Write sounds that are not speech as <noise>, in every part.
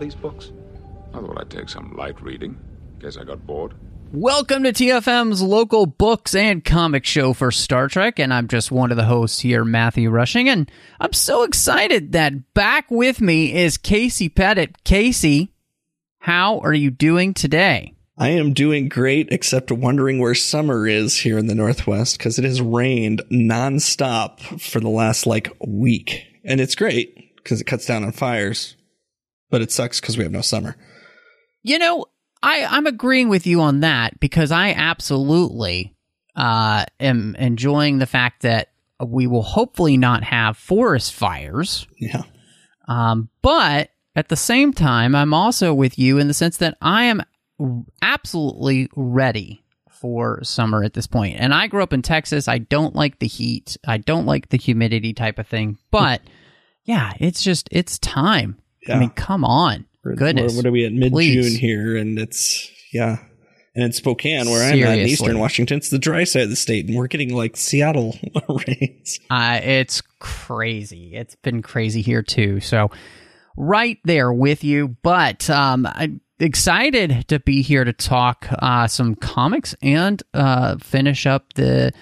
These books? I thought I'd take some light reading. Guess I got bored. Welcome to TFM's local books and comic show for Star Trek, and I'm just one of the hosts here, Matthew Rushing, and I'm so excited that back with me is Casey Pettitt. Casey, how are you doing today? I am doing great, except wondering where summer is here in the Northwest because it has rained nonstop for the last like week. And it's great because it cuts down on fires, but it sucks because we have no summer. You know, I, I'm agreeing with you on that because I absolutely uh, am enjoying the fact that we will hopefully not have forest fires. Yeah. Um, but at the same time, I'm also with you in the sense that I am absolutely ready for summer at this point. And I grew up in Texas. I don't like the heat. I don't like the humidity type of thing. But yeah, it's just it's time. I mean, come on. We're- Goodness. we're- what are we at mid June here? And it's, yeah. And in Spokane, where I'm at in eastern Washington, it's the dry side of the state, and we're getting like Seattle <laughs> rains. Uh, it's crazy. It's been crazy here too. So, right there with you. But um, I'm excited to be here to talk uh, some comics and uh, finish up the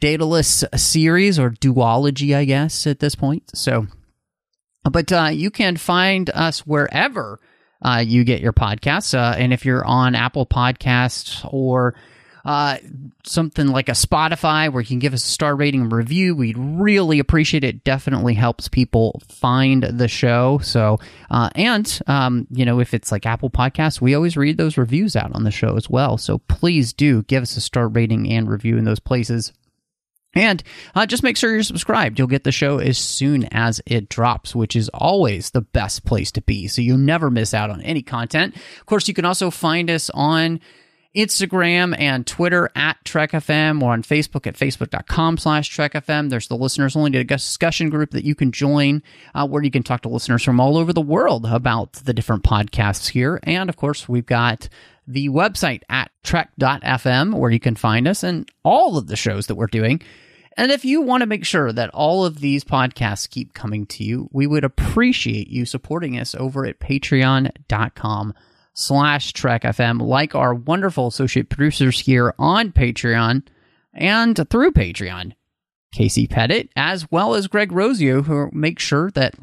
Daedalus series or duology, I guess, at this point. So, but uh, you can find us wherever uh, you get your podcasts. Uh, and if you're on Apple Podcasts or uh, something like a Spotify where you can give us a star rating and review, we'd really appreciate it. Definitely helps people find the show. So, uh, and, um, you know, if it's like Apple Podcasts, we always read those reviews out on the show as well. So please do give us a star rating and review in those places. And uh, just make sure you're subscribed. You'll get the show as soon as it drops, which is always the best place to be. So you'll never miss out on any content. Of course, you can also find us on Instagram and Twitter at TrekFM or on Facebook at facebook.com slash TrekFM. There's the listeners only discussion group that you can join uh, where you can talk to listeners from all over the world about the different podcasts here. And of course, we've got the website at trek.fm where you can find us and all of the shows that we're doing. And if you want to make sure that all of these podcasts keep coming to you, we would appreciate you supporting us over at patreon.com slash trekfm, like our wonderful associate producers here on Patreon and through Patreon. Casey Pettitt, as well as Greg Rozier, who make sure that,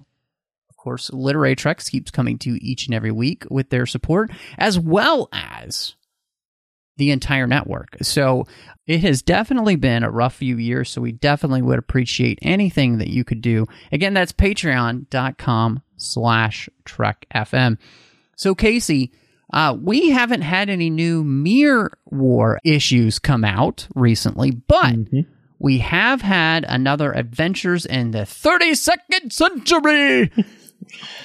course, Literary Treks keeps coming to you each and every week with their support, as well as the entire network. So it has definitely been a rough few years, so we definitely would appreciate anything that you could do. Again, that's patreon.com slash Trek FM. So Casey, uh, we haven't had any new Mirror War issues come out recently, but we have had another Adventures in the 32nd Century <laughs>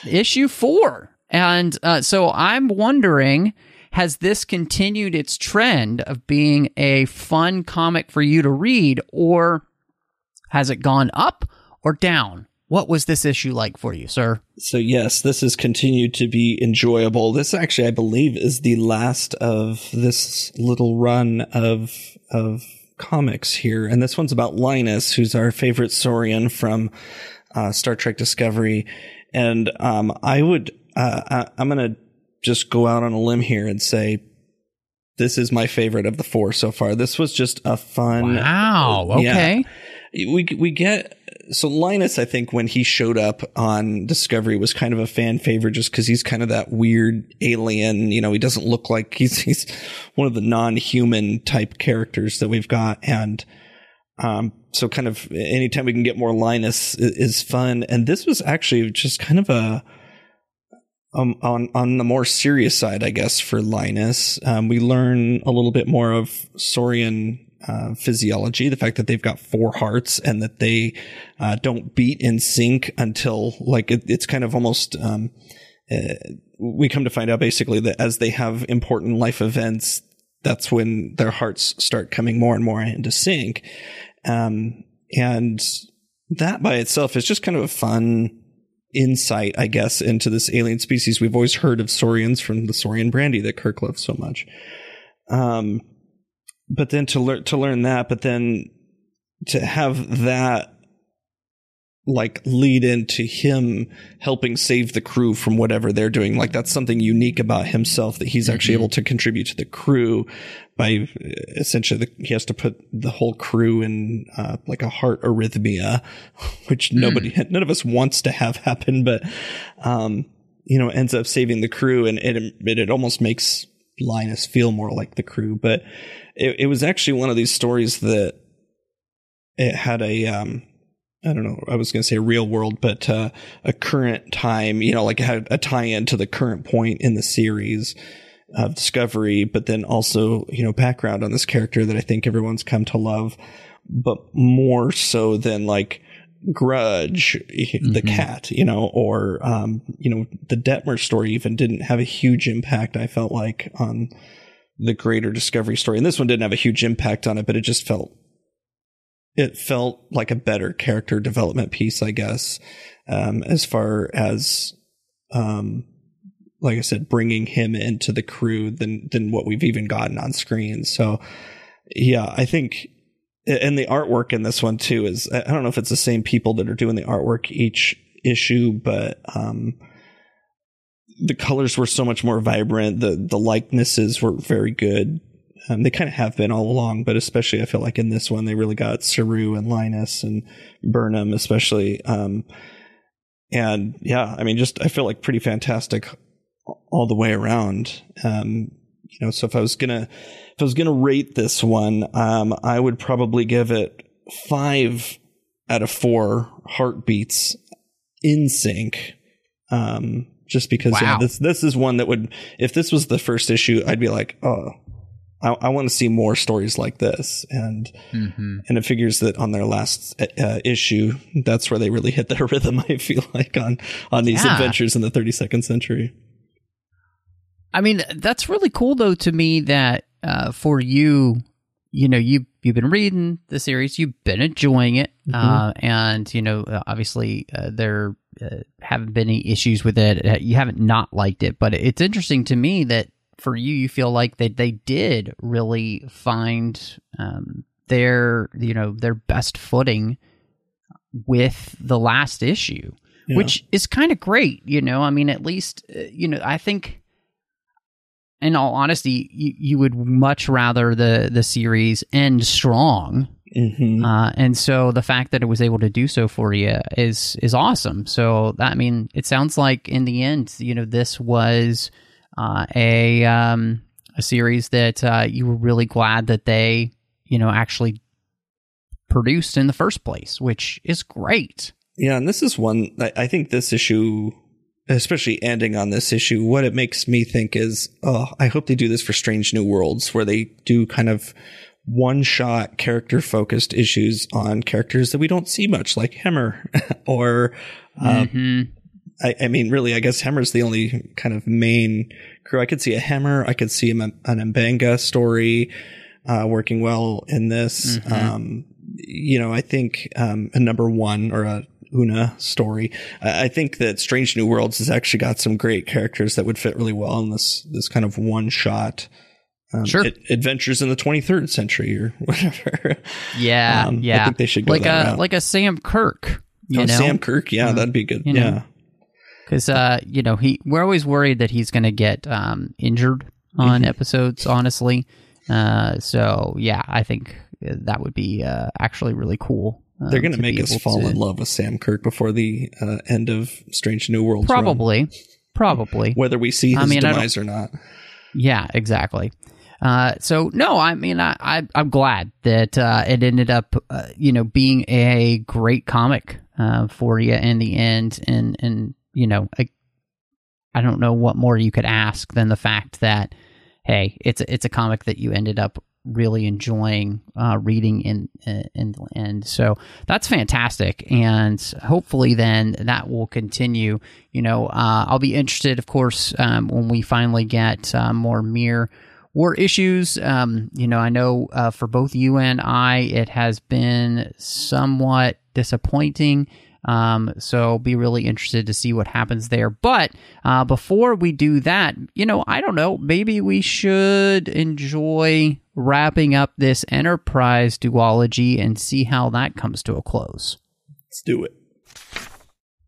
issue four. And uh, so I'm wondering has this continued its trend of being a fun comic for you to read, or has it gone up or down? What was this issue like for you, sir? So yes, this has continued to be enjoyable. This actually, I believe, is the last of this little run of of comics here, and this one's about Linus, who's our favorite Saurian from uh, Star Trek Discovery. And um, I would, uh, I, I'm gonna just go out on a limb here and say this is my favorite of the four so far. This was just a fun. Wow. Yeah. Okay. we we get so Linus. I think when he showed up on Discovery was kind of a fan favorite just because he's kind of that weird alien. You know, he doesn't look like he's he's one of the non human type characters that we've got, and Um, so kind of anytime we can get more Linus is, fun. And this was actually just kind of a, um, on on the more serious side, I guess, for Linus, um, we learn a little bit more of Saurian uh, physiology, the fact that they've got four hearts and that they uh, don't beat in sync until like it, it's kind of almost. Um, uh, we come to find out basically that as they have important life events, that's when their hearts start coming more and more into sync. Um, and that by itself is just kind of a fun insight, I guess, into this alien species. We've always heard of saurians from the saurian brandy that Kirk loves so much. Um, but then to learn to learn that, but then to have that like lead into him helping save the crew from whatever they're doing. Like that's something unique about himself that he's actually mm-hmm. able to contribute to the crew by essentially the, he has to put the whole crew in uh, like a heart arrhythmia, <laughs> which mm. nobody, <laughs> none of us wants to have happen, but um, you know, ends up saving the crew, and it it, it almost makes Linus feel more like the crew. But it, it was actually one of these stories that it had a um, I don't know, I was going to say real world, but uh, a current time, you know, like had a tie in to the current point in the series of Discovery, but then also, you know, background on this character that I think everyone's come to love, but more so than like Grudge, mm-hmm. the cat, you know, or, um, you know, the Detmer story even didn't have a huge impact, I felt like, on the greater Discovery story. And this one didn't have a huge impact on it, but it just felt it felt like a better character development piece, I guess, um, as far as, um, like I said, bringing him into the crew than than what we've even gotten on screen. So, yeah, I think, and the artwork in this one too is I don't know if it's the same people that are doing the artwork each issue, but um, the colors were so much more vibrant. the The likenesses were very good. Um, they kind of have been all along, but especially I feel like in this one they really got Saru and Linus and Burnham, especially. Um, and yeah, I mean, just I feel like pretty fantastic all the way around. Um, you know, so if I was gonna if I was gonna rate this one, um, I would probably give it five out of four heartbeats in sync. Um, just because wow. yeah, this this is one that would if this was the first issue, I'd be like, oh, I, I want to see more stories like this, and mm-hmm. and it figures that on their last uh, issue, that's where they really <laughs> hit their rhythm. I feel like on on these yeah. adventures in the 32nd century. I mean, that's really cool though to me that uh, for you, you know, you you've been reading the series, you've been enjoying it, mm-hmm. uh, and you know, obviously uh, there uh, haven't been any issues with it. Uh, you haven't not liked it, but it's interesting to me that for you, you feel like that they did really find um, their you know their best footing with the last issue, yeah. which is kind of great. You know, I mean, at least uh, you know I think. In all honesty, you, you would much rather the the series end strong Mm-hmm. Uh, and so the fact that it was able to do so for you is is awesome. So that, I mean, it sounds like in the end, you know, this was uh, a um, a series that uh, you were really glad that they you know actually produced in the first place, which is great. Yeah, and this is one I think this issue, especially ending on this issue, what it makes me think is, oh, I hope they do this for Strange New Worlds, where they do kind of one shot character focused issues on characters that we don't see much, like Hemmer <laughs> or. Uh, mm-hmm. I, I, mean, really, I guess Hemmer's the only kind of main crew. I could see a Hemmer, I could see an M'Benga story uh, working well in this. Mm-hmm. Um, you know, I think um, a number one or a Una story. I think that Strange New Worlds has actually got some great characters that would fit really well in this this kind of one shot. Um, sure. adventures in the 23rd century or <laughs> whatever. Yeah, um, yeah. I think they should go like a route. like a Sam Kirk. You oh, know? Sam Kirk. Yeah, uh, that'd be good. yeah. Know because uh, you know he we're always worried that he's going to get um, injured on mm-hmm. episodes. Honestly, uh, so yeah, I think that would be uh, actually really cool. Um, They're going to make us fall to... in love with Sam Kirk before the uh, end of Strange New World. Probably, run. probably. Whether we see his I mean, demise or not. Yeah, exactly. Uh, so no, I mean, I, I am glad that uh, it ended up, uh, you know, being a great comic uh, for you in the end, and and you know, I, I don't know what more you could ask than the fact that, hey, it's a, it's a comic that you ended up really enjoying uh, reading in in the end. So that's fantastic, and hopefully then that will continue. You know, uh, I'll be interested, of course, um, when we finally get uh, more Mirror War issues. Um, you know, I know uh, for both you and I, it has been somewhat disappointing. Um, so be really interested to see what happens there. But uh, before we do that, you know, I don't know, maybe we should enjoy wrapping up this enterprise duology and see how that comes to a close. Let's do it.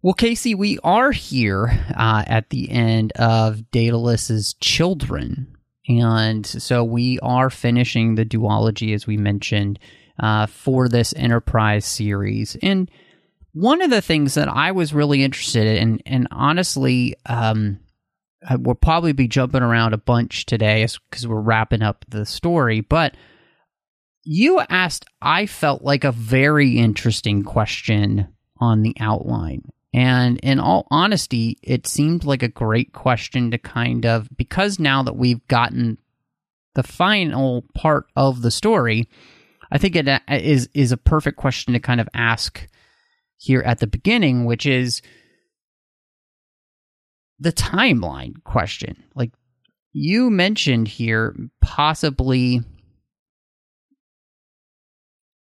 Well, Casey, we are here uh, at the end of Daedalus's Children, and so we are finishing the duology, as we mentioned, uh, for this Enterprise series. And one of the things that I was really interested in, and honestly, um, we'll probably be jumping around a bunch today because we're wrapping up the story, but you asked, I felt like a very interesting question on the outline. And in all honesty, it seemed like a great question to kind of, because now that we've gotten the final part of the story, I think it uh, is is a perfect question to kind of ask here at the beginning, which is the timeline question. Like you mentioned here, possibly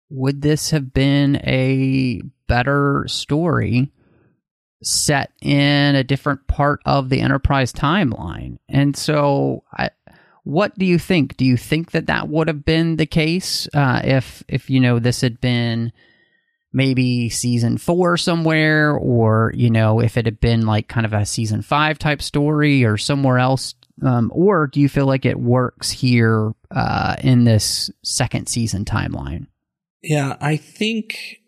would this have been a better story set in a different part of the enterprise timeline and so I, what do you think do you think that that would have been the case uh, if if you know this had been maybe season four somewhere or you know if it had been like kind of a season five type story or somewhere else um, or do you feel like it works here uh, in this second season timeline? Yeah i think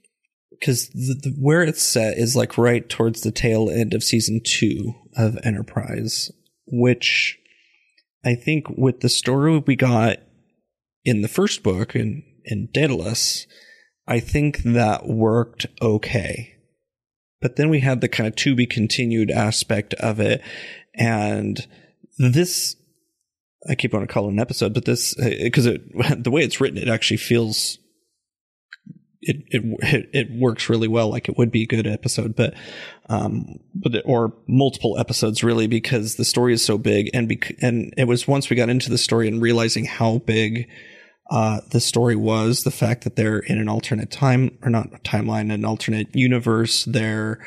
because where it's set is like right towards the tail end of season two of Enterprise, which I think with the story we got in the first book in in Daedalus, I think that worked okay. But then we had the kind of to be continued aspect of it, and this I keep on to call it an episode, but this because it <laughs> the way it's written, it actually feels it, it it works really well, like it would be a good episode, but um, but it, or multiple episodes really because the story is so big, and bec- and it was once we got into the story and realizing how big uh, the story was, the fact that they're in an alternate time or not timeline, an alternate universe, they're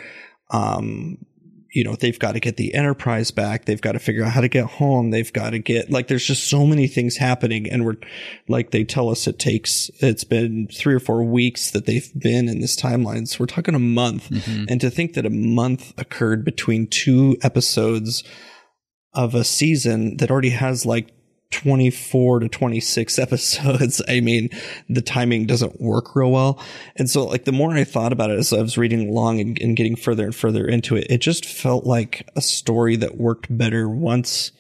um, you know, they've got to get the enterprise back. They've got to figure out how to get home. They've got to get, like, there's just so many things happening. And we're, like, they tell us it takes, it's been three or four weeks that they've been in this timeline. So we're talking a month. Mm-hmm. And to think that a month occurred between two episodes of a season that already has like 24 to 26 <laughs> episodes. I mean, the timing doesn't work real well. And so, like, the more I thought about it as I was reading along and, and, getting further and further into it, it just felt like a story that worked better once.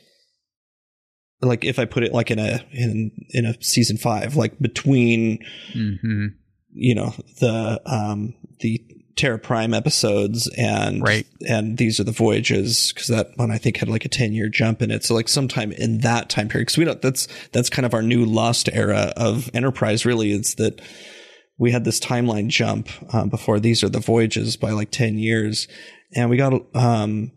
Like, if I put it like in a, in, in a season five, like between, mm-hmm. you know, the, um, the Terra Prime episodes and right. and these are the voyages because that one I think had like a 10 year jump in it. So like sometime in that time period, because we don't, that's, that's kind of our new lost era of enterprise really is that we had this timeline jump uh, before these are the voyages by like 10 years. And we got, um,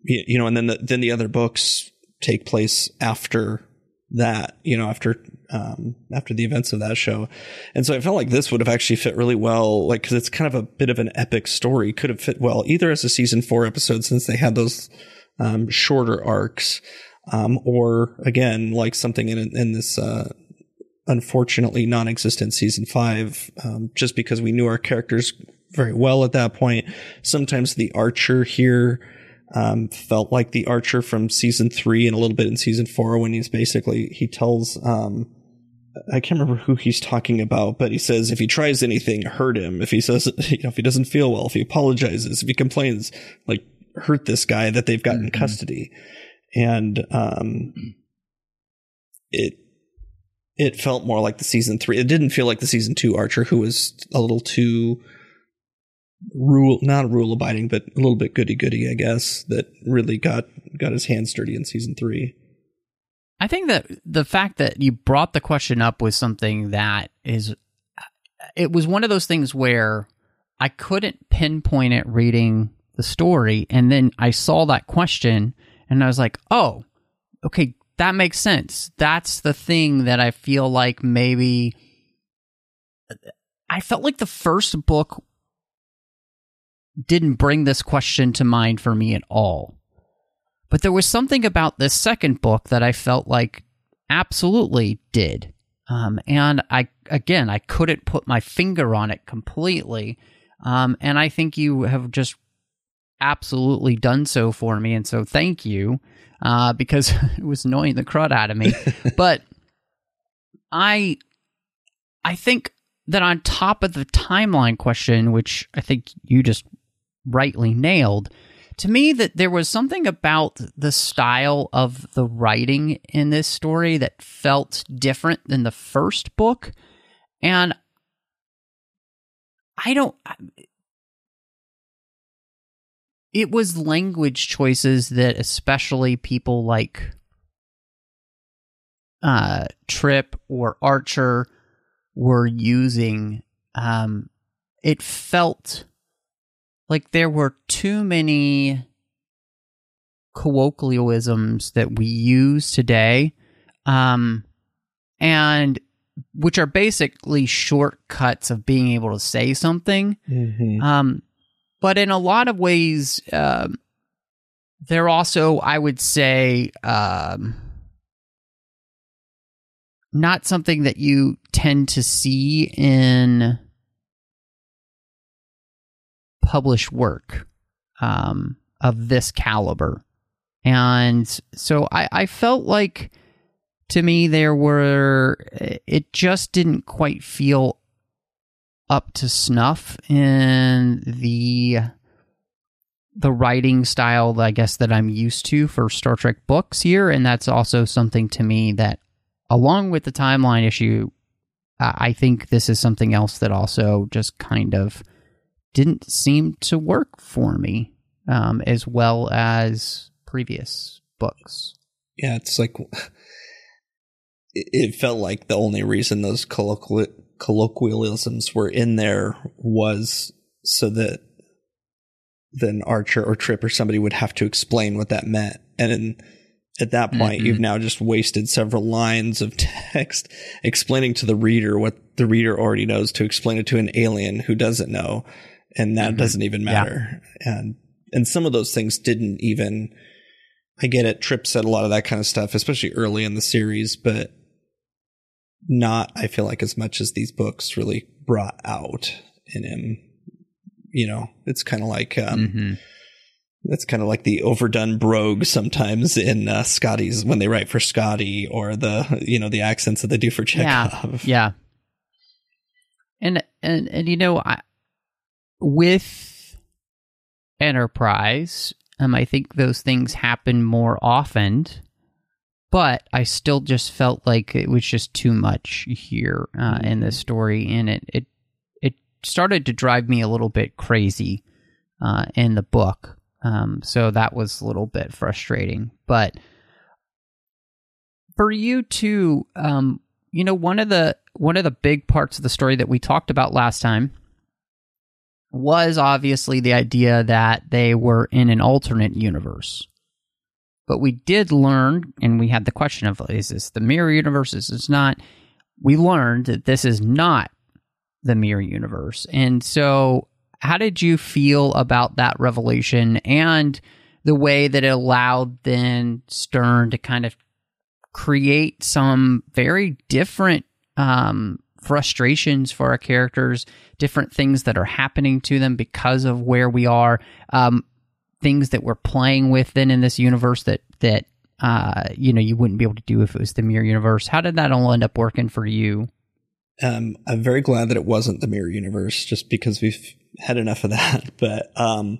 you, you know, and then the, then the other books take place after that, you know, after um, after the events of that show, and so I felt like this would have actually fit really well, like because it's kind of a bit of an epic story. Could have fit well either as a season four episode since they had those um, shorter arcs, um, or again like something in in this uh, unfortunately non-existent season five, um, just because we knew our characters very well at that point. Sometimes the Archer here um, felt like the Archer from season three and a little bit in season four when he's basically he tells um, I can't remember who he's talking about, but he says if he tries anything, hurt him. If he says <laughs> you know if he doesn't feel well, if he apologizes, if he complains, like hurt this guy that they've got mm-hmm. in custody, and um, it it felt more like the season three. It didn't feel like the season two Archer, who was a little too rule not rule abiding, but a little bit goody goody, I guess. That really got got his hands dirty in season three. I think that the fact that you brought the question up was something that is, it was one of those things where I couldn't pinpoint it reading the story. And then I saw that question and I was like, oh, okay, that makes sense. That's the thing that I feel like maybe I felt like the first book didn't bring this question to mind for me at all. But there was something about this second book that I felt like absolutely did. Um, and I, again, I couldn't put my finger on it completely. Um, and I think you have just absolutely done so for me. And so thank you, uh, because <laughs> it was annoying the crud out of me. <laughs> but I, I think that on top of the timeline question, which I think you just rightly nailed, to me that there was something about the style of the writing in this story that felt different than the first book. And i don't it was language choices that especially people like uh trip or archer were using. Um it felt like there were too many colloquialisms that we use today um and which are basically shortcuts of being able to say something Mm-hmm. um but in a lot of ways um they're also i would say um not something that you tend to see in published work um, of this caliber. And so I, I felt like to me there were, it just didn't quite feel up to snuff in the the writing style I guess that I'm used to for Star Trek books here and that's also something to me that along with the timeline issue I I think this is something else that also just kind of didn't seem to work for me um, as well as previous books. Yeah, it's like it felt like the only reason those colloqui- colloquialisms were in there was so that then Archer or Trip or somebody would have to explain what that meant. And in, at that point, Mhm. you've now just wasted several lines of <laughs> text explaining to the reader what the reader already knows to explain it to an alien who doesn't know. And that Mhm. doesn't even Yeah. matter. And, and some of those things didn't even, I get it. Trip said a lot of that kind of stuff, especially early in the series, but not, I feel like, as much as these books really brought out in him. You know, it's kind of like, um, Mhm. that's kind of like the overdone brogue sometimes in uh, Scotty's when they write for Scotty or the, you know, the accents that they do for Yeah, Chekhov. yeah. And and and you know, I, with Enterprise, um, I think those things happen more often, but I still just felt like it was just too much here uh, in this story, and it it it started to drive me a little bit crazy uh, in the book. Um, so that was a little bit frustrating, but for you too, um, you know, one of the one of the big parts of the story that we talked about last time was obviously the idea that they were in an alternate universe. But we did learn, and we had the question of is this the mirror universe? Is this not? We learned that this is not the mirror universe. And so, how did you feel about that revelation and the way that it allowed then Stern to kind of create some very different um, frustrations for our characters, different things that are happening to them because of where we are, um, things that we're playing with then in this universe that that uh, you know you wouldn't be able to do if it was the mirror universe. How did that all end up working for you? Um, I'm very glad that it wasn't the mirror universe, just because we've had enough of that. <laughs> But um,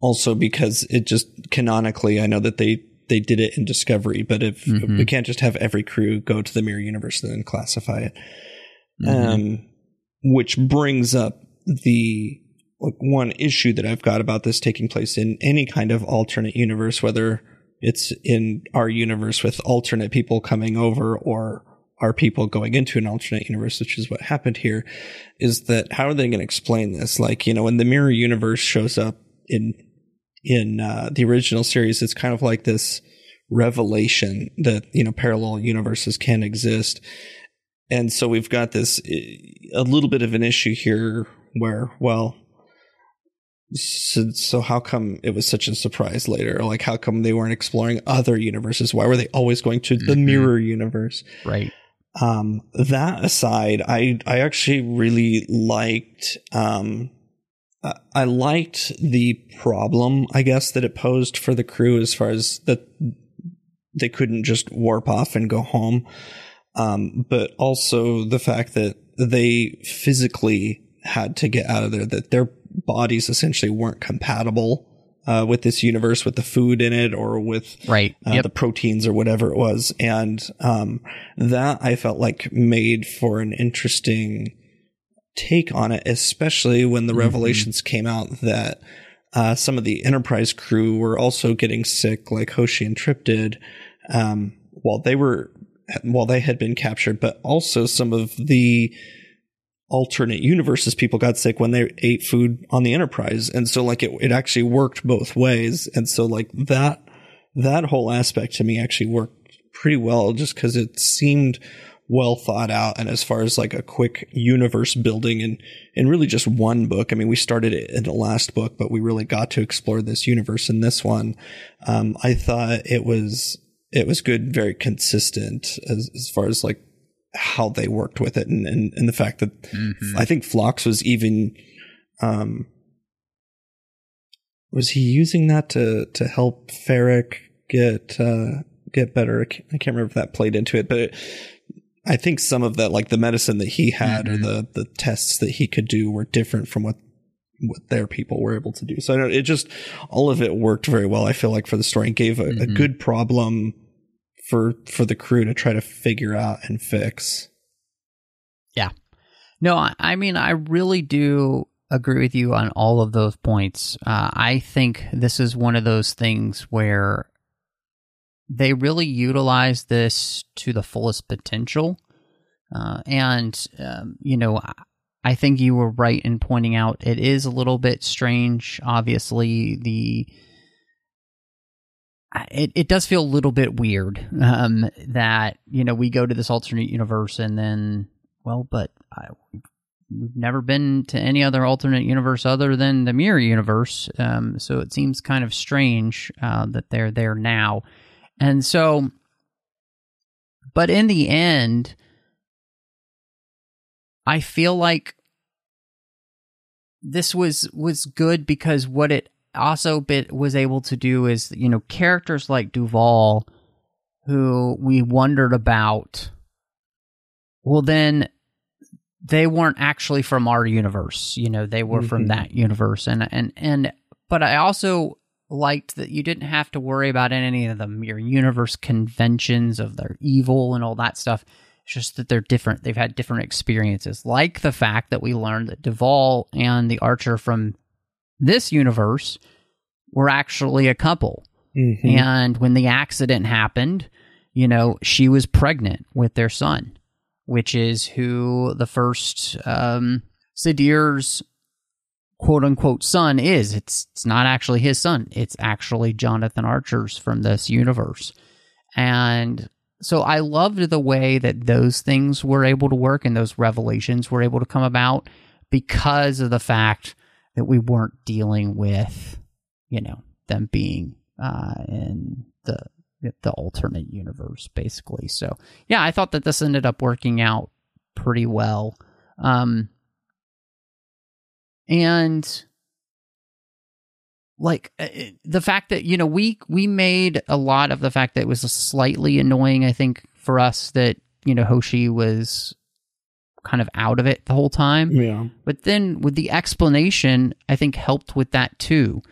also because it just canonically, I know that they they did it in Discovery, but if Mhm. we can't just have every crew go to the mirror universe and then classify it. Mhm. Um, which brings up the like one issue that I've got about this taking place in any kind of alternate universe, whether it's in our universe with alternate people coming over or our people going into an alternate universe, which is what happened here, is that how are they going to explain this? Like, you know, when the mirror universe shows up in in uh, the original series, it's kind of like this revelation that you know parallel universes can exist, and so we've got this uh, a little bit of an issue here where, well, so, so how come it was such a surprise later? Like, how come they weren't exploring other universes? Why were they always going to the Mhm. mirror universe? right. Um, that aside, I, I actually really liked, um, I- I liked the problem, I guess, that it posed for the crew as far as that they couldn't just warp off and go home. Um, but also the fact that they physically had to get out of there, that their bodies essentially weren't compatible, uh, with this universe, with the food in it or with, Right. uh, yep. the proteins or whatever it was. And um, that I felt like made for an interesting take on it, especially when the Mhm. revelations came out that uh, some of the Enterprise crew were also getting sick, like Hoshi and Trip did, um, while they were while they had been captured. But also some of the alternate universes people got sick when they ate food on the enterprise. And so like it, it actually worked both ways. And so like that that whole aspect to me actually worked pretty well just because it seemed well thought out. And as far as like a quick universe building and and really just one book i mean we started it in the last book but we really got to explore this universe in this one. Um i thought it was it was good very consistent as, as far as like how they worked with it and, and, and the fact that Mhm. I think Phlox was even um was he using that to to help Ferric get uh get better? I can't, I can't remember if that played into it, but it, I think some of that like the medicine that he had or Mhm. the the tests that he could do were different from what what their people were able to do. So I don't, it just all of it worked very well. I feel like for the story and gave a, a Mhm. good problem for for the crew to try to figure out and fix. Yeah. No, I, I mean, I really do agree with you on all of those points. Uh, I think this is one of those things where they really utilize this to the fullest potential. Uh, and, um, you know, I- I think you were right in pointing out it is a little bit strange. Obviously, the it, it does feel a little bit weird um, that you know we go to this alternate universe and then well, but I, we've never been to any other alternate universe other than the mirror universe, um, so it seems kind of strange uh, that they're there now, and so. But in the end, I feel like this was was good because what it also bit was able to do is you know characters like Duval who we wondered about well then they weren't actually from our universe you know they were from Mhm. that universe and and and but I also liked that you didn't have to worry about any of the mirror universe conventions of their evil and all that stuff it's just that they're different. They've had different experiences, like the fact that we learned that Duvall and the Archer from this universe were actually a couple. Mhm. And when the accident happened, you know, she was pregnant with their son, which is who the first um, Sadir's quote unquote son is. It's it's not actually his son. It's actually Jonathan Archer's from this universe. And so I loved the way that those things were able to work and those revelations were able to come about because of the fact that we weren't dealing with, you know, them being uh, in the the alternate universe, basically. So yeah, I thought that this ended up working out pretty well. Um, and like uh, the fact that you know we we made a lot of the fact that it was slightly annoying i think for us that you know hoshi was kind of out of it the whole time Yeah. but then with the explanation i think helped with that too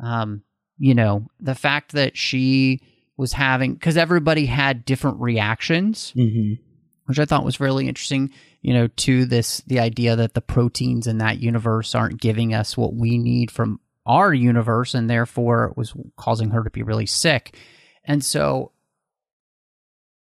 um you know the fact that she was having because everybody had different reactions, Mm-hmm. which I thought was really interesting. You know, to this the idea that the proteins in that universe aren't giving us what we need from our universe, and therefore it was causing her to be really sick. And so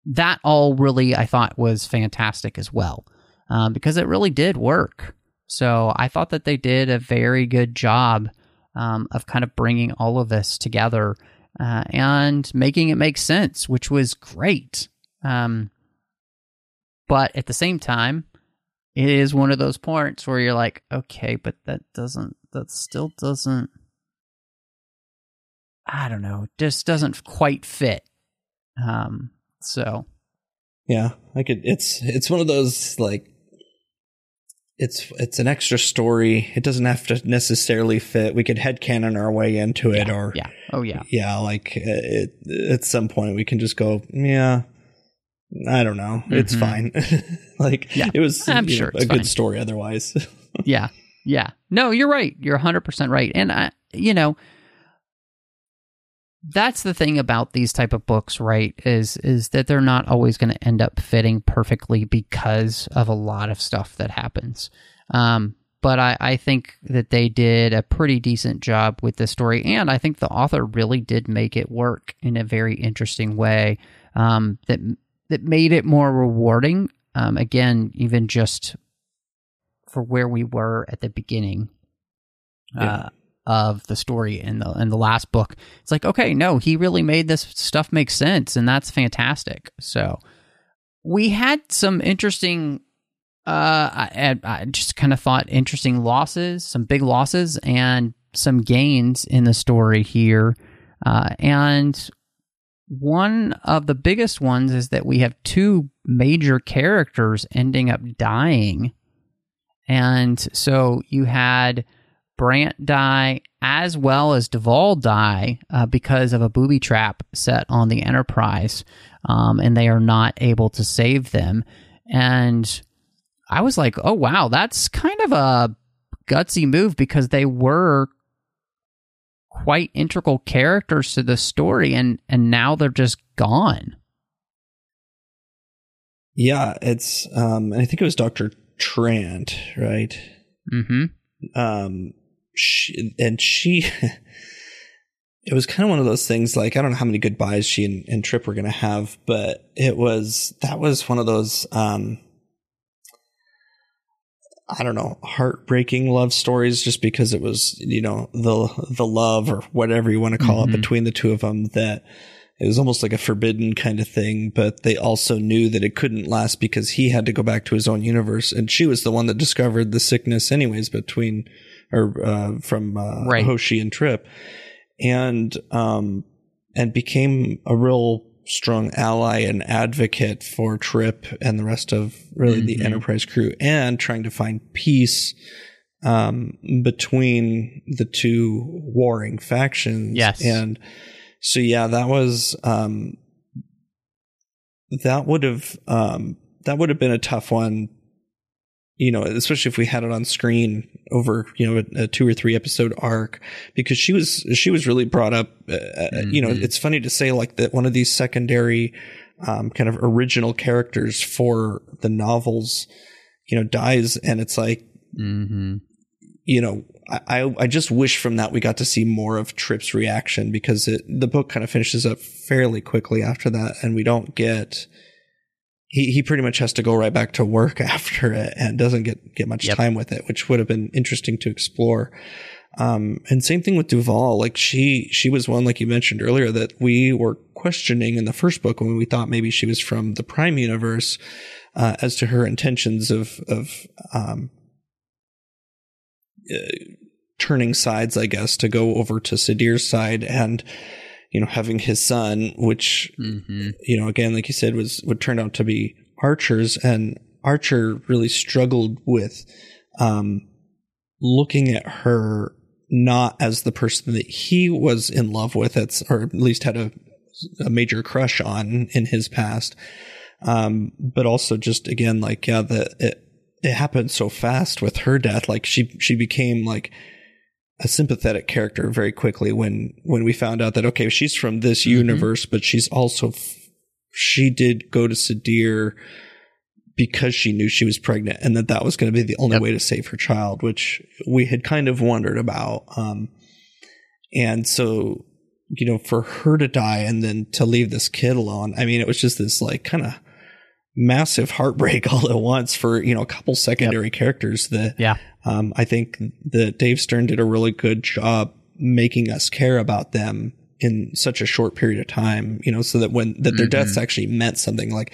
that all really I thought was fantastic as well um, because it really did work. So I thought that they did a very good job um, of kind of bringing all of this together uh, and making it make sense, which was great. Um, but at the same time, it is one of those points where you're like, okay, but that doesn't, that still doesn't, I don't know, just doesn't quite fit. Um, so Yeah, I could. It's it's one of those like it's it's an extra story. It doesn't have to necessarily fit. We could headcanon our way into it, yeah, or yeah, oh yeah, yeah, like uh, it, at some point we can just go, yeah. I don't know. It's Mhm. fine. <laughs> like Yeah, it was I'm sure know, it's a good story otherwise. <laughs> yeah, yeah. No, you're right. You're 100% right. And I, you know, that's the thing about these type of books, right? Is is that they're not always going to end up fitting perfectly because of a lot of stuff that happens. Um, but I, I think that they did a pretty decent job with this story, and I think the author really did make it work in a very interesting way um, that that made it more rewarding. Um, again, even just for where we were at the beginning uh, Yeah. Of the story in the in the last book. It's like, okay, no, he really made this stuff make sense, and that's fantastic. So we had some interesting. Uh, I, I just kind of thought interesting losses, some big losses, and some gains in the story here. Uh, and one of the biggest ones is that we have two major characters ending up dying. And so you had Brant die as well as Duvall die uh, because of a booby trap set on the Enterprise, um, and they are not able to save them. And I was like, oh, wow, that's kind of a gutsy move because they were quite integral characters to the story and and now they're just gone yeah, it's um I think it was Dr. Trant, right? mm-hmm um she, and she <laughs> it was kind of one of those things like i don't know how many goodbyes she and, and trip were going to have but it was that was one of those um i don't know heartbreaking love stories just because it was you know the the love or whatever you want to call Mhm. it between the two of them that it was almost like a forbidden kind of thing, but they also knew that it couldn't last because he had to go back to his own universe, and she was the one that discovered the sickness, anyways, between or uh, from uh, Right. Hoshi and Trip, and um, and became a real strong ally and advocate for Trip and the rest of really the Mhm. Enterprise crew, and trying to find peace um, between the two warring factions. Yes. and so yeah, that was um, that would have um, that would have been a tough one. You know, especially if we had it on screen over you know a, a two or three episode arc, because she was she was really brought up. Uh, uh You know, Mhm. it's funny to say like that one of these secondary um, kind of original characters for the novels, you know, dies, and it's like mm-hmm you know, I, I- just wish from that we got to see more of Trip's reaction because it, the book kind of finishes up fairly quickly after that, and we don't get. He he pretty much has to go right back to work <laughs> after it and doesn't get get much Yep. time with it, which would have been interesting to explore. Um, and same thing with Duval. Like she she was one like you mentioned earlier that we were questioning in the first book when we thought maybe she was from the Prime universe uh, as to her intentions of of um, uh, turning sides, I guess, to go over to Sadir's side and you know having his son, which mm-hmm you know again, like you said, was would turn out to be Archer's, and Archer really struggled with um, looking at her not as the person that he was in love with, it's, or at least had a, a major crush on in his past. Um, but also just again, like, yeah, the, it, it happened so fast with her death. Like she, she became like a sympathetic character very quickly when when we found out that okay, she's from this Mm-hmm. universe, but she's also f- she did go to Sadir because she knew she was pregnant and that that was going to be the only Yep. way to save her child, which we had kind of wondered about. Um, and so, you know, for her to die and then to leave this kid alone, I mean, it was just this like kind of massive heartbreak <laughs> all at once for, you know, a couple secondary characters that Yeah. Um, I think that Dave Stern did a really good job making us care about them in such a short period of time, you know, so that when that their deaths actually meant something like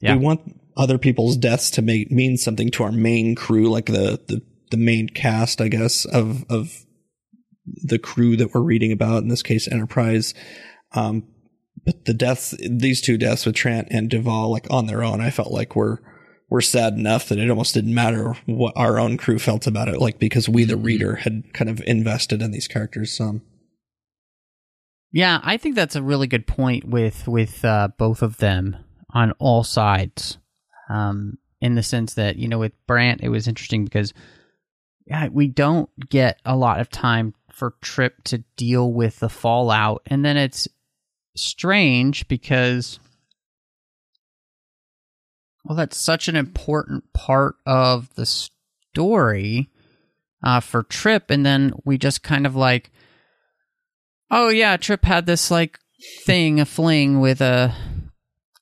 Yeah. we want other people's deaths to make mean something to our main crew, like the, the, the main cast, I guess, of, of the crew that we're reading about, in this case, Enterprise. Um, but the deaths, these two deaths with Trant and Duvall, like on their own, I felt like were, were sad enough that it almost didn't matter what our own crew felt about it, like because we, the reader, had kind of invested in these characters some. Yeah, I think that's a really good point with with uh, both of them on all sides. Um, in the sense that you know, with Trant, it was interesting because yeah, we don't get a lot of time for Trip to deal with the fallout, and then it's strange because well, that's such an important part of the story uh, for Trip, and then we just kind of like oh yeah, Trip had this like thing, a fling with a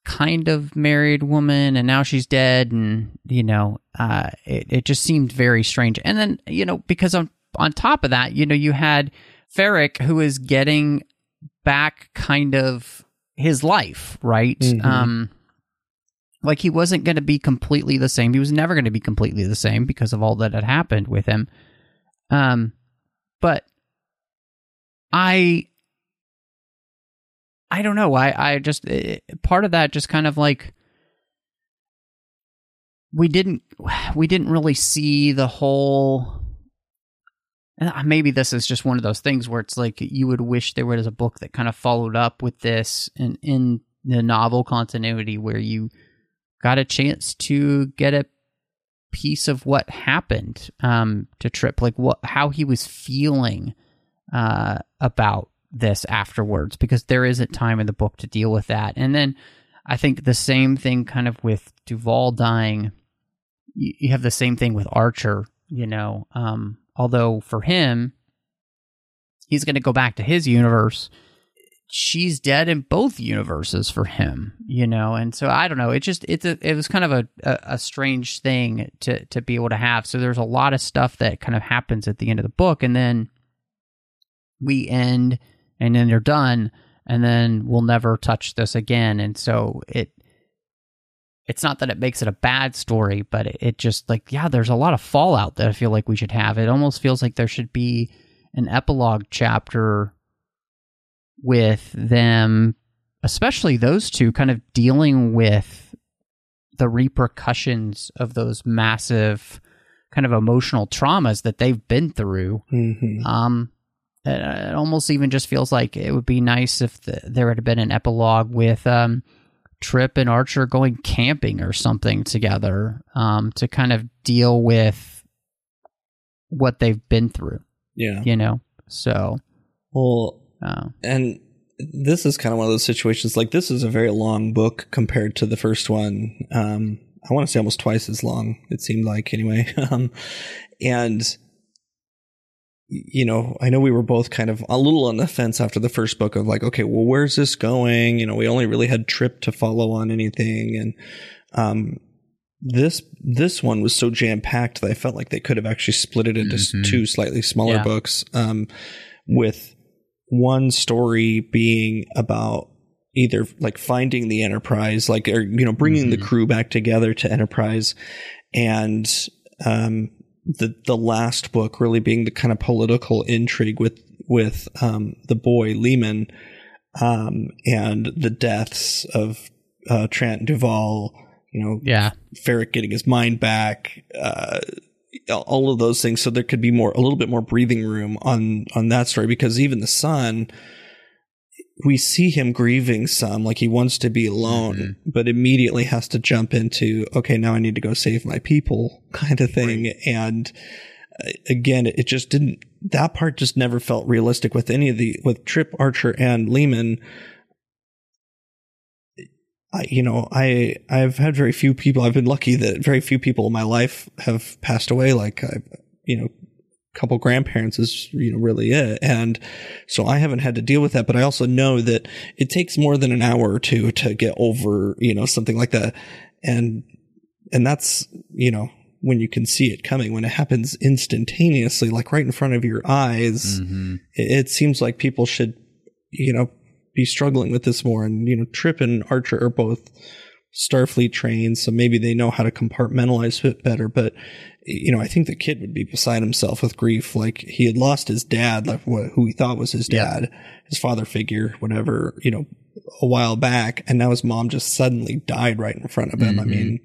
kind of married woman, and now she's dead, and you know, uh, it it just seemed very strange. And then you know, because on on top of that, you know, you had Ferrick who is getting back kind of his life, right? Mhm. Um, like he wasn't going to be completely the same. He was never going to be completely the same because of all that had happened with him. Um, but I I don't know. I I just eh, part of that just kind of like we didn't <sighs> we didn't really see the whole maybe this is just one of those things where it's like you would wish there was a book that kind of followed up with this and in the novel continuity where you got a chance to get a piece of what happened um to Trip like what how he was feeling uh, about this afterwards because there isn't time in the book to deal with that. And then I think the same thing kind of with Duval dying. You, you have the same thing with Archer, you know. Um, although for him, he's going to go back to his universe. She's dead in both universes for him, you know, and so I don't know. It just it's a it was kind of a, a, a strange thing to to be able to have. So there's a lot of stuff that kind of happens at the end of the book, and then we end and then they're done and then we'll never touch this again and so it it's not that it makes it a bad story but it, it just like yeah there's a lot of fallout that i feel like we should have it almost feels like there should be an epilogue chapter with them especially those two kind of dealing with the repercussions of those massive kind of emotional traumas that they've been through Mm-hmm. um, it, it almost even just feels like it would be nice if the, there had been an epilogue with um, Trip and Archer going camping or something together um, to kind of deal with what they've been through, Yeah. you know? So, Well, uh, and this is kind of one of those situations like this is a very long book compared to the first one um i want to say almost twice as long it seemed like anyway <laughs> um and you know i know we were both kind of a little on the fence after the first book of like okay well where's this going you know we only really had trip to follow on anything and um this this one was so jam packed that I felt like they could have actually split it into s Mhm. two slightly smaller Yeah. books, um, with one story being about either like finding the Enterprise, like or you know bringing the Mhm. crew back together to Enterprise, and um, the the last book really being the kind of political intrigue with with um, the boy Lehman, um, and the deaths of uh, Trant Duval. You know, yeah. Ferrick getting his mind back, uh, all of those things. So there could be more, a little bit more breathing room on on that story because even the son, we see him grieving some, like he wants to be alone, but immediately has to jump into, okay, now I need to go save my people, kind of thing, and. uh, again, it just didn't. That part just never felt realistic with any of the with Trip Archer and Lehman. I, you know, I I've had very few people. I've been lucky that very few people in my life have passed away. Like I, you know, a couple grandparents is you know really it, and so I haven't had to deal with that. But I also know that it takes more than an hour or two to get over you know something like that, and and that's you know when you can see it coming when it happens instantaneously like right in front of your eyes Mhm. it, it seems like people should you know be struggling with this more and you know trip and archer are both starfleet trained so maybe they know how to compartmentalize it better but you know i think the kid would be beside himself with grief like he had lost his dad like what, who he thought was his Yep. dad his father figure whatever you know a while back and now his mom just suddenly died right in front of him i Mhm. mean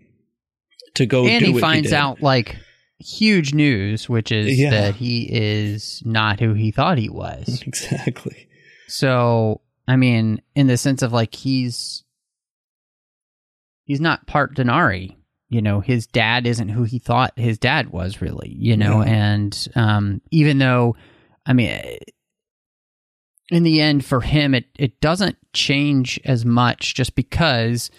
to go and do he what finds did. out like huge news, which is Yeah. that he is not who he thought he was. <laughs> exactly So, I mean, in the sense of like he's he's not part Denari. You know, his dad isn't who he thought his dad was really, you know, Yeah. and um even though I mean in the end for him it it doesn't change as much just because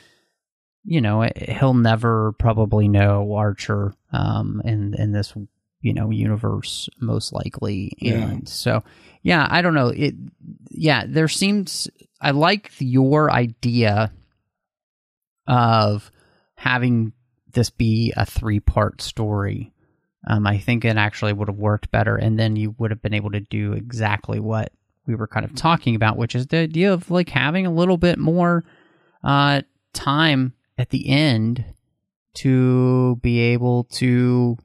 you know, he'll never probably know Archer um in in this you know universe most likely Yeah. and so yeah i don't know. It yeah there seems i like your idea of having this be a three part story. Um i think it actually would have worked better and then you would have been able to do exactly what we were kind of talking about which is the idea of like having a little bit more uh time at the end to be able to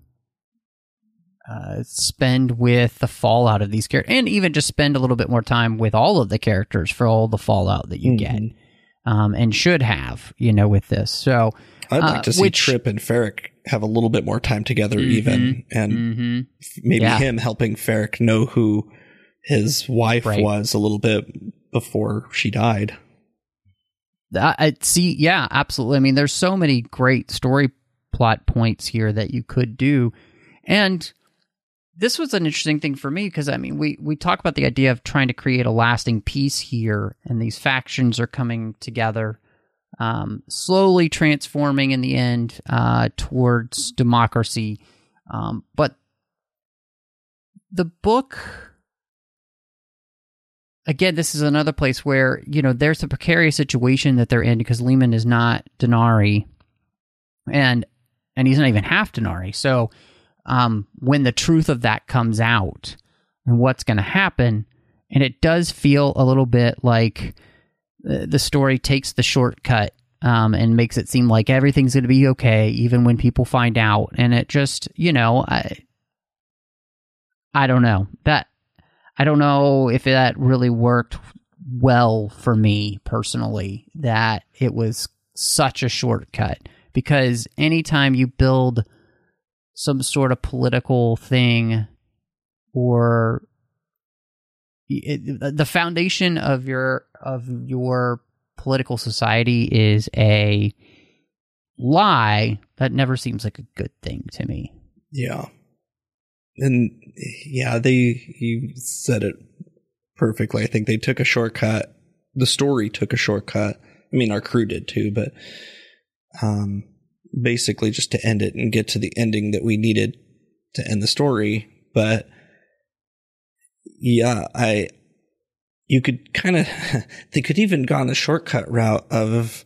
uh, spend with the fallout of these characters, and even just spend a little bit more time with all of the characters for all the fallout that you get, Mhm. um, and should have, you know, with this. So, I'd like Uh, to see which- Trip and Ferrick have a little bit more time together, Mhm. even, and mhm. maybe Yeah. him helping Ferrick know who his wife Right. was a little bit before she died. I see. Yeah, absolutely. I mean, there's so many great story plot points here that you could do, and this was an interesting thing for me because I mean, we we talk about the idea of trying to create a lasting peace here, and these factions are coming together, um, slowly transforming in the end uh, towards democracy. Um, but the book again, this is another place where you know there's a precarious situation that they're in because Lehman is not Denari, and and he's not even half Denari. So, um, when the truth of that comes out and what's going to happen, and it does feel a little bit like uh, the story takes the shortcut um, and makes it seem like everything's going to be okay, even when people find out, and it just you know I. I don't know that I don't know if that really worked well for me personally, that it was such a shortcut. Because anytime you build some sort of political thing or it, the foundation of your of your political society is a lie that never seems like a good thing to me Yeah. And yeah, they you said it perfectly. I think they took a shortcut. The story took a shortcut. I mean, our crew did too, but um basically just to end it and get to the ending that we needed to end the story. But yeah, I you could kind of <laughs> they could even gone the shortcut route of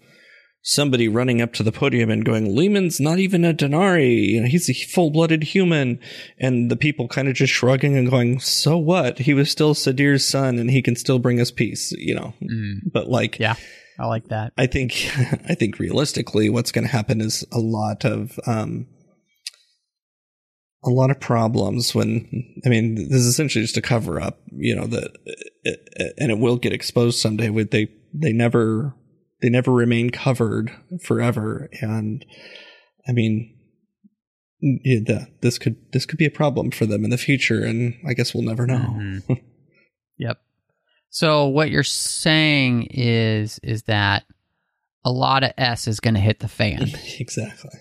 somebody running up to the podium and going, Lehman's not even a Denari. You know, he's a full blooded human. And the people kind of just shrugging and going, so what? He was still Sadir's son and he can still bring us peace, you know. Mm. But like, yeah i like that I think, <laughs> I think realistically, what's going to happen is a lot of, um, a lot of problems when, I mean, this is essentially just a cover up, you know, that, and it will get exposed someday with they, they never, they never remain covered forever. And I mean, yeah, the, this could, this could be a problem for them in the future. And I guess we'll never know. Mhm. <laughs> yep. So what you're saying is is that a lot of S is going to hit the fan. <laughs> exactly.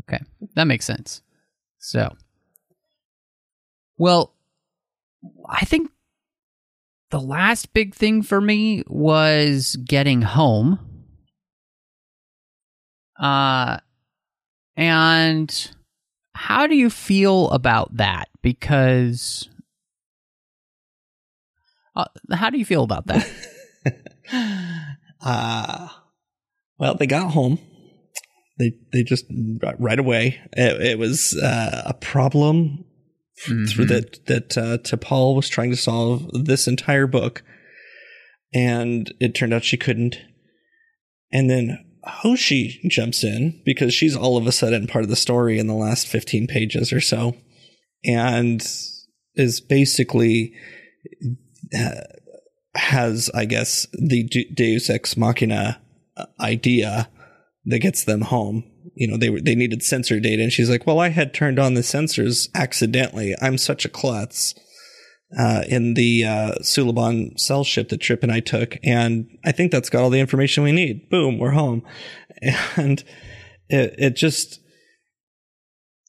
Okay, that makes sense. So, Well, I think the last big thing for me was getting home. Uh and how do you feel about that? Because uh, how do you feel about that? <laughs> uh well, they got home. They they just right away. It, it was uh, a problem Mm-hmm. through that that uh, T'Pol was trying to solve this entire book, and it turned out she couldn't. And then Hoshi jumps in because she's all of a sudden part of the story in the last fifteen pages or so, and is basically has, I guess, the Deus Ex Machina uh, idea that gets them home. You know, they they needed sensor data, and she's like, "Well, I had turned on the sensors accidentally. I'm such a klutz." Uh, in the uh, cell ship that Trip and I took, and I think that's got all the information we need. Boom, we're home, <laughs> and it it just.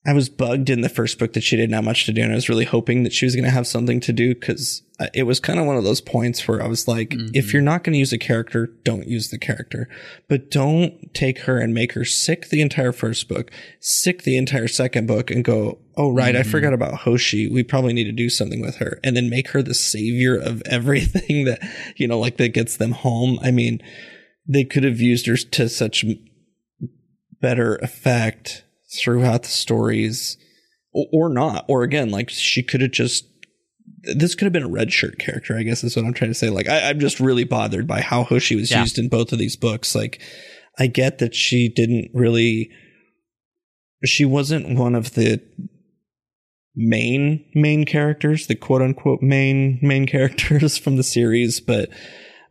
I was bugged in the first book that she didn't have much to do, and I was really hoping that she was going to have something to do because it was kind of one of those points where I was like, Mm-hmm. if you're not going to use a character, don't use the character, but don't take her and make her sick the entire first book, sick the entire second book, and go, oh right, I Mm-hmm. forgot about Hoshi. We probably need to do something with her, and then make her the savior of <laughs> everything that you know, like that gets them home. I mean, they could have used her to such better effect throughout the stories or, or not. Or again like she could have just this could have been a red shirt character i guess is what i'm trying to say. Like I, i'm just really bothered by how hoshi was Yeah. used in both of these books. Like i get that she didn't really she wasn't one of the main main characters the quote unquote main main <laughs> characters from the series but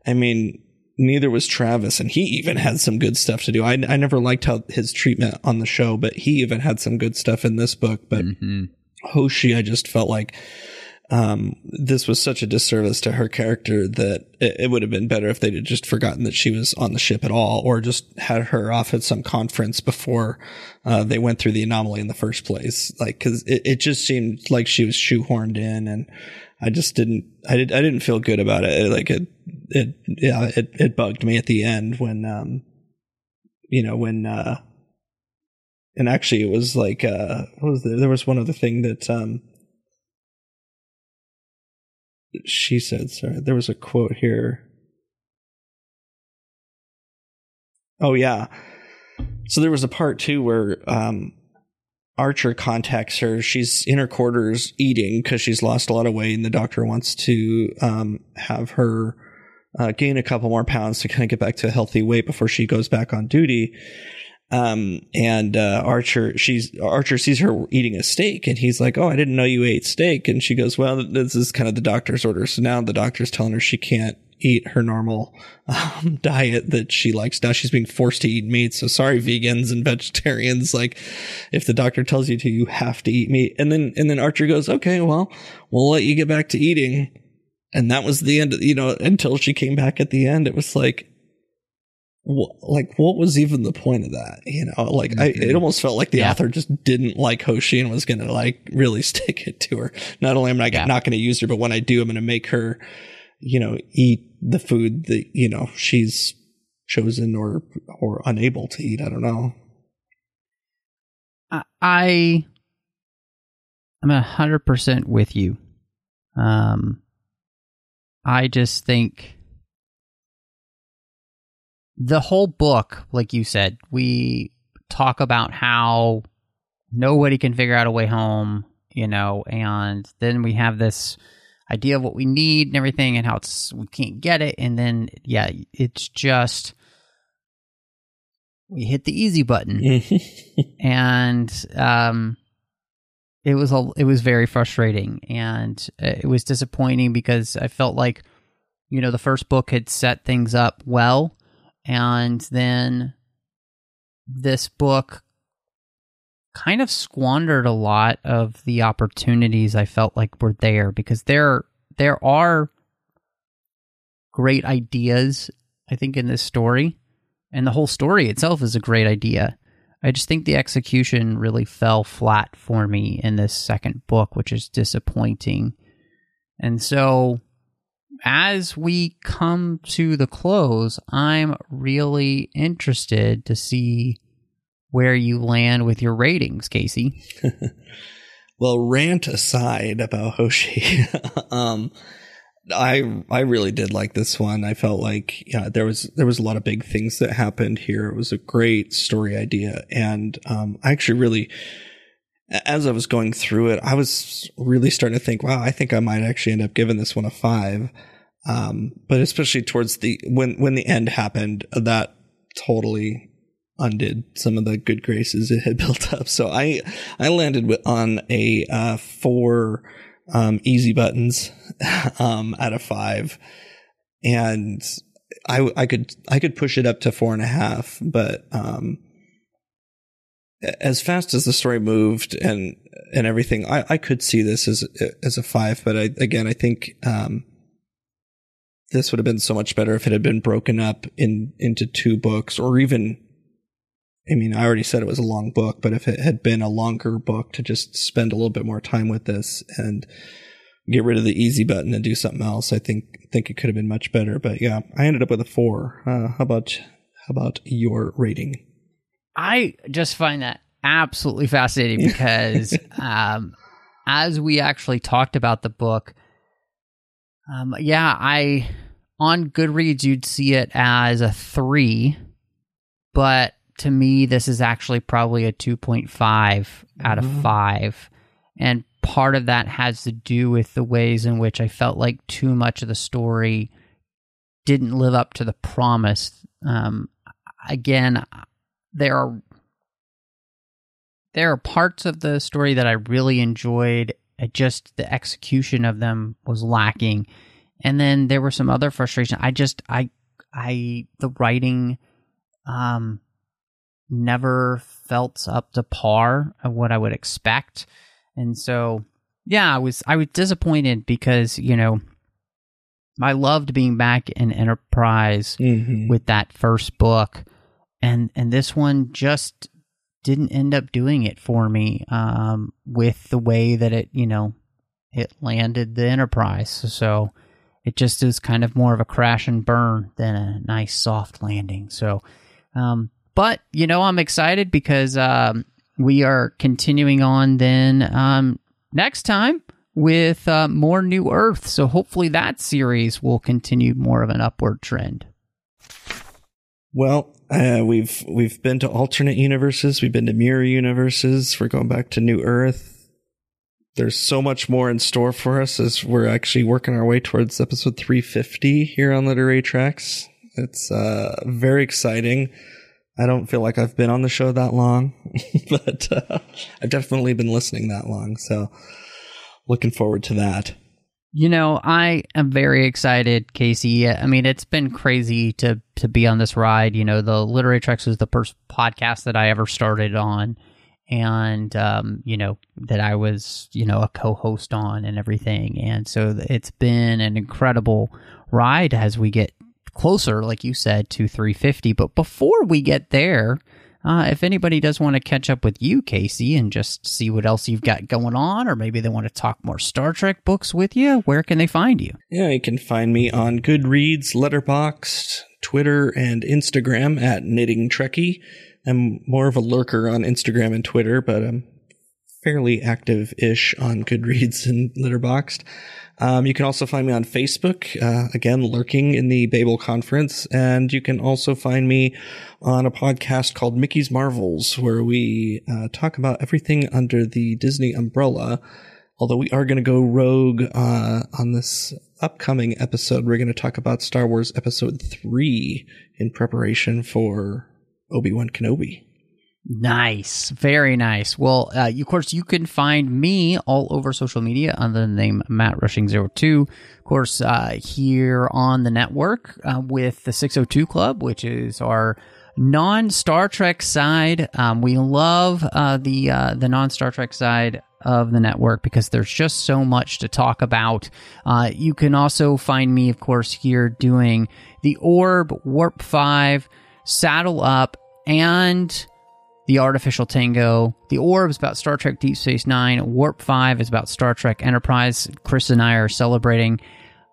i mean neither was Travis, and he even had some good stuff to do. I, I never liked how his treatment on the show, but he even had some good stuff in this book. But Mm-hmm. Hoshi, I just felt like um, this was such a disservice to her character that it, it would have been better if they'd have just forgotten that she was on the ship at all, or just had her off at some conference before uh, they went through the anomaly in the first place. Like, because it, it just seemed like she was shoehorned in, and I just didn't. I did. I didn't feel good about it. Like it. It. Yeah. It. It bugged me at the end when. Um. You know when. uh and actually it was like uh what was there there was one other thing that um she said sorry there was a quote here oh yeah so there was a part too where um archer contacts her she's in her quarters eating because she's lost a lot of weight and the doctor wants to um have her uh, gain a couple more pounds to kind of get back to a healthy weight before she goes back on duty. Um and uh archer she's archer sees her eating a steak and he's like oh i didn't know you ate steak. And she goes well this is kind of the doctor's order. So now the doctor's telling her she can't eat her normal um, <laughs> diet that she likes. Now she's being forced to eat meat. So sorry vegans and vegetarians. Like if the doctor tells you to you have to eat meat. And then and then archer goes okay well we'll let you get back to eating and that was the end you know until she came back at the end it was like wh- like what was even the point of that you know like I, it almost felt like the Yeah. author just didn't like hoshi and was gonna like really <laughs> stick it to her not only am i Yeah. not gonna use her but when i do i'm gonna make her you know eat the food that you know she's chosen or or unable to eat i don't know I- I I'm a hundred percent with you. Um, I just think the whole book, like you said, we talk about how nobody can figure out a way home, you know, and then we have this idea of what we need and everything and how it's we can't get it. And then yeah it's just we hit the easy button. <laughs> And um it was a, it was very frustrating and uh, it was disappointing because I felt like you know the first book had set things up well and then this book kind of squandered a lot of the opportunities I felt like were there because there there are great ideas I think in this story and the whole story itself is a great idea I just think the execution really fell flat for me in this second book, which is disappointing. And so, as we come to the close, I'm really interested to see where you land with your ratings, Casey. <laughs> well, rant aside about Hoshi, <laughs> um, I I really did like this one. I felt like yeah, there was there was a lot of big things that happened here. It was a great story idea, and um, I actually really, as I was going through it, I was really starting to think, wow, I think I might actually end up giving this one a five. Um, but especially towards the when when the end happened, that totally undid some of the good graces it had <laughs> built up. So I I landed on a uh, four um, easy buttons <laughs> um, out of five, and I I could I could push it up to four and a half, but um, as fast as the story moved and and everything, I, I could see this as as a five. But I, again, I think um, this would have been so much better if it had been broken up in into two books or even I mean, I already said it was a long book, but if it had been a longer book to just spend a little bit more time with this and get rid of the easy button and do something else, I think think it could have been much better. But yeah, I ended up with a four. Uh, how about how about your rating? I just find that absolutely fascinating because <laughs> um, as we actually talked about the book, um, yeah, I on Goodreads you'd see it as a three, but to me, this is actually probably a 2.5 out of mm-hmm. 5. And part of that has to do with the ways in which I felt like too much of the story didn't live up to the promise. Um, again, there are there are parts of the story that I really enjoyed. Just the execution of them was lacking, and then there were some other frustrations. I just I I the writing um never felt up to par of what I would expect. And so, yeah, I was I was disappointed because, you know, I loved being back in Enterprise mm-hmm. with that first book and and this one just didn't end up doing it for me um, with the way that it, you know, it landed the Enterprise. So it just is kind of more of a crash and burn than a nice soft landing. So um, but, you know, I'm excited because um, we are continuing on then um, next time with uh, more New Earth. So hopefully that series will continue more of an upward trend. Well, uh, we've we've been to alternate universes. We've been to mirror universes. We're going back to New Earth. There's so much more in store for us as we're actually working our way towards episode 350 here on Literary Treks. It's uh, very exciting. I don't feel like I've been on the show that long, <laughs> but uh, I've definitely been listening that long. So looking forward to that. You know, I am very excited, Casey. I mean, it's been crazy to to be on this ride. You know, the Literary Treks was the first podcast that I ever started on, and um, you know that I was you know a co-host on and everything. And so it's been an incredible ride as we get closer, like you said, to 350. But before we get there, uh, if anybody does want to catch up with you, Casey, and just see what else you've got going on, or maybe they want to talk more Star Trek books with you, where can they find you? Yeah, you can find me on Goodreads, Letterboxd, Twitter, and Instagram at Knitting Trekkie. I'm more of a lurker on Instagram and Twitter, but I'm fairly active ish on Goodreads <laughs> and Letterboxd. Um, you can also find me on Facebook, uh, again, lurking in the Babel conference. And you can also find me on a podcast called Mickey's Marvels, where we uh, talk about everything under the Disney umbrella. Although we are going to go rogue uh, on this upcoming episode, we're going to talk about Star Wars Episode 3 in preparation for Obi Wan Kenobi. Nice, very nice. Well, uh, of course, you can find me all over social media under the name Matt Rushing 02 Of course, uh, here on the network uh, with the 602 Club, which is our non Star Trek side. Um, we love uh, the uh, the non Star Trek side of the network because there's just so much to talk about. Uh, you can also find me, of course, here doing the Orb, Warp 5, Saddle Up, and The Artificial Tango. The Orb is about Star Trek Deep Space Nine. Warp 5 is about Star Trek Enterprise. Chris and I are celebrating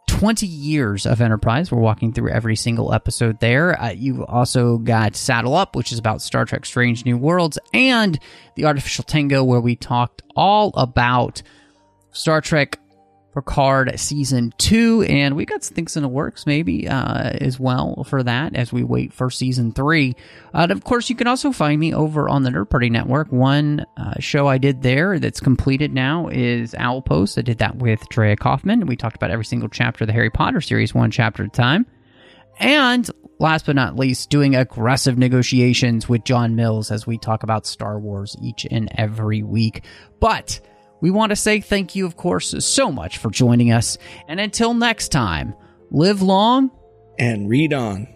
20 years of Enterprise. We're walking through every single episode there. Uh, you've also got Saddle Up, which is about Star Trek Strange New Worlds, and The Artificial Tango, where we talked all about Star Trek Picard season two, and we got some things in the works maybe uh, as well for that as we wait for season three. Uh, and of course, you can also find me over on the Nerd Party Network. One uh, show I did there that's completed now is Owl Post. I did that with Drea Kaufman. We talked about every single chapter of the Harry Potter series, one chapter at a time. And last but not least, doing aggressive negotiations with John Mills as we talk about Star Wars each and every week. But we want to say thank you, of course, so much for joining us. And until next time, live long and read on.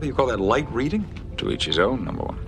You call that light reading? To each his own, number one.